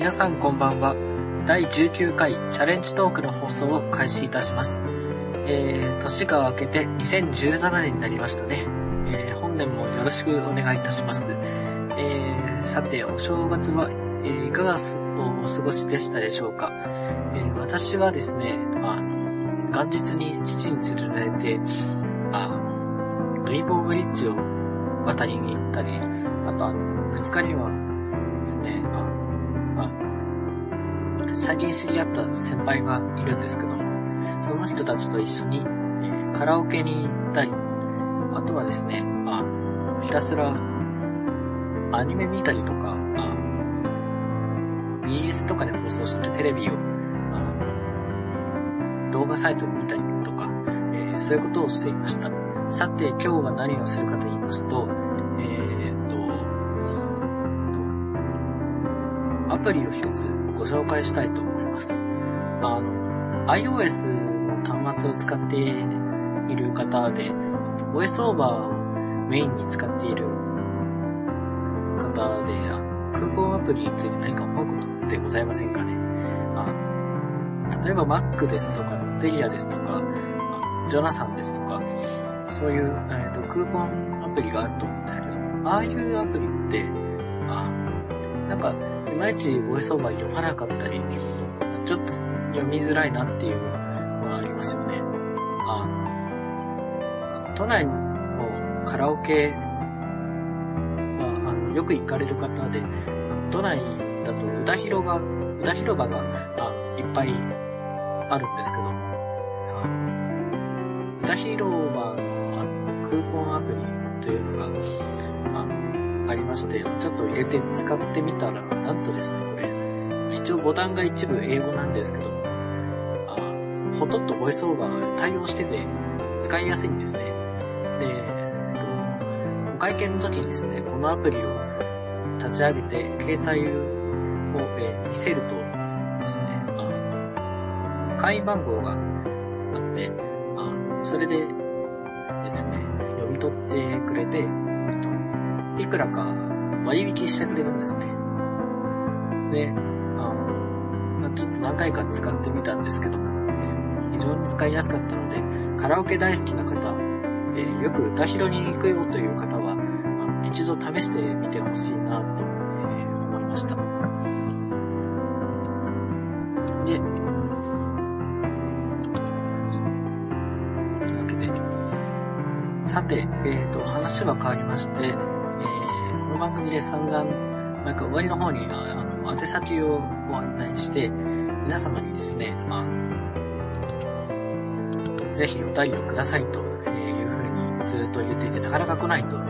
皆さんこんばんは。第19回チャレンジトークの放送を開始いたします。えー、年が明けて2017年になりましたね。えー、本年もよろしくお願いいたします。えー、さて、お正月は、え、いかがお過ごしでしたでしょうか。えー、私はですね、あの、元日に父に連れられて、あの、レイボーブリッジを渡りに行ったり、あとあの、二日にはですね、あ最近知り合った先輩がいるんですけども、その人たちと一緒に、えーカラオケに行ったり、あとはですね、あひたすらアニメ見たりとか、あ BS とかで放送してるテレビをあ動画サイトで見たりとか、えーそういうことをしていました。さて、今日は何をするかと言いますと、プリを一つご紹介したいと思います。あの、iOS の端末を使っている方で、VoiceOver をメインに使っている方で、クーポンアプリについて何か思うことってございませんかねあの、例えば Mac ですとか、デリアですとか、あジョナサンですとか、そういう、えー、とクーポンアプリがあると思うんですけど、ああいうアプリって、あなんか、まいちボイスオーバー読まなかったり、ちょっと読みづらいなっていうのがありますよね。あの、都内のカラオケは、あの、よく行かれる方で、都内だと歌広が、歌広場が、あいっぱいあるんですけど、歌広場のあのクーポンアプリというのが、あの、ありまして、ちょっと入れて使ってみたら、なんとですね、これ、一応ボタンが一部英語なんですけども、あほとんどボイスオーバー対応してて、使いやすいんですね。で、えっと、お会計の時にですね、このアプリを立ち上げて、携帯を、え見せるとですね、あ会員番号があって、あそれでくらか割引してくれるんですね。で、あのまあ、ちょっと何回か使ってみたんですけども、非常に使いやすかったので、カラオケ大好きな方で、よく歌広に行くよという方は、あの一度試してみてほしいなと、えー思いました。で、さて、えっ、と、話は変わりまして、番組で散々、なんか終わりの方に、あの、宛先をご案内して、皆様にですね、あの、ぜひお便りをくださいというふうにずっと言っていて、なかなか来ないというふう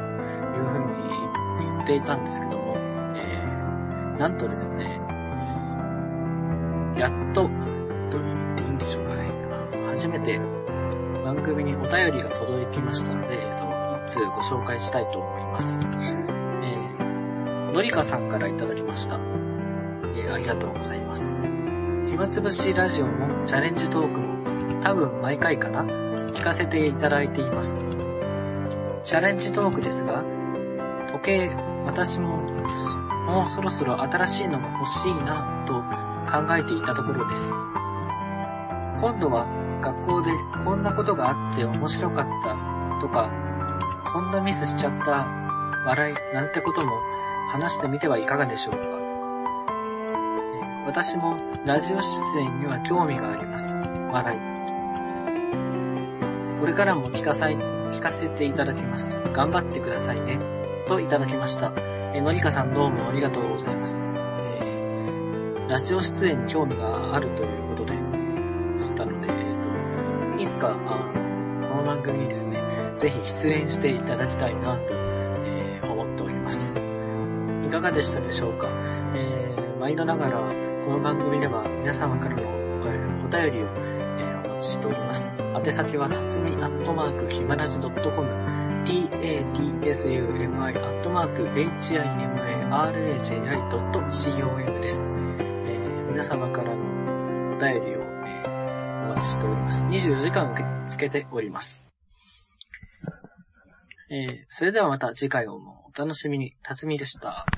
に言っていたんですけども、えーなんとですね、やっと、と言っていいんでしょうかね。あの初めて番組にお便りが届きましたので、えっと、一通ご紹介したいと思います。のりかさんからいただきました。えーありがとうございます。暇つぶしラジオもチャレンジトークも多分毎回かな？聞かせていただいています。チャレンジトークですが、時計、私も、もうそろそろ新しいのが欲しいなと考えていたところです。今度は学校でこんなことがあって面白かったとか、こんなミスしちゃった笑いなんてことも話してみてはいかがでしょうか。私もラジオ出演には興味があります。笑い。これからも聞かさい、聞かせていただきます。頑張ってくださいね。といただきました。えのりかさんどうもありがとうございます。えーラジオ出演に興味があるということでしたので、えっ、と、いつか、あこの番組にですね、ぜひ出演していただきたいなと、えー思っております。いかがでしたでしょうか、えー毎度ながら、この番組では皆様からの、えーお便りを、えーお待ちしております。宛先は、たつみアットマークひまなじ .com、tatsumi アットマーク himaraji.com です。えー皆様からのお便りを、えーお待ちしております。24時間受け付けております。えーそれではまた次回をお楽しみに。たつみでした。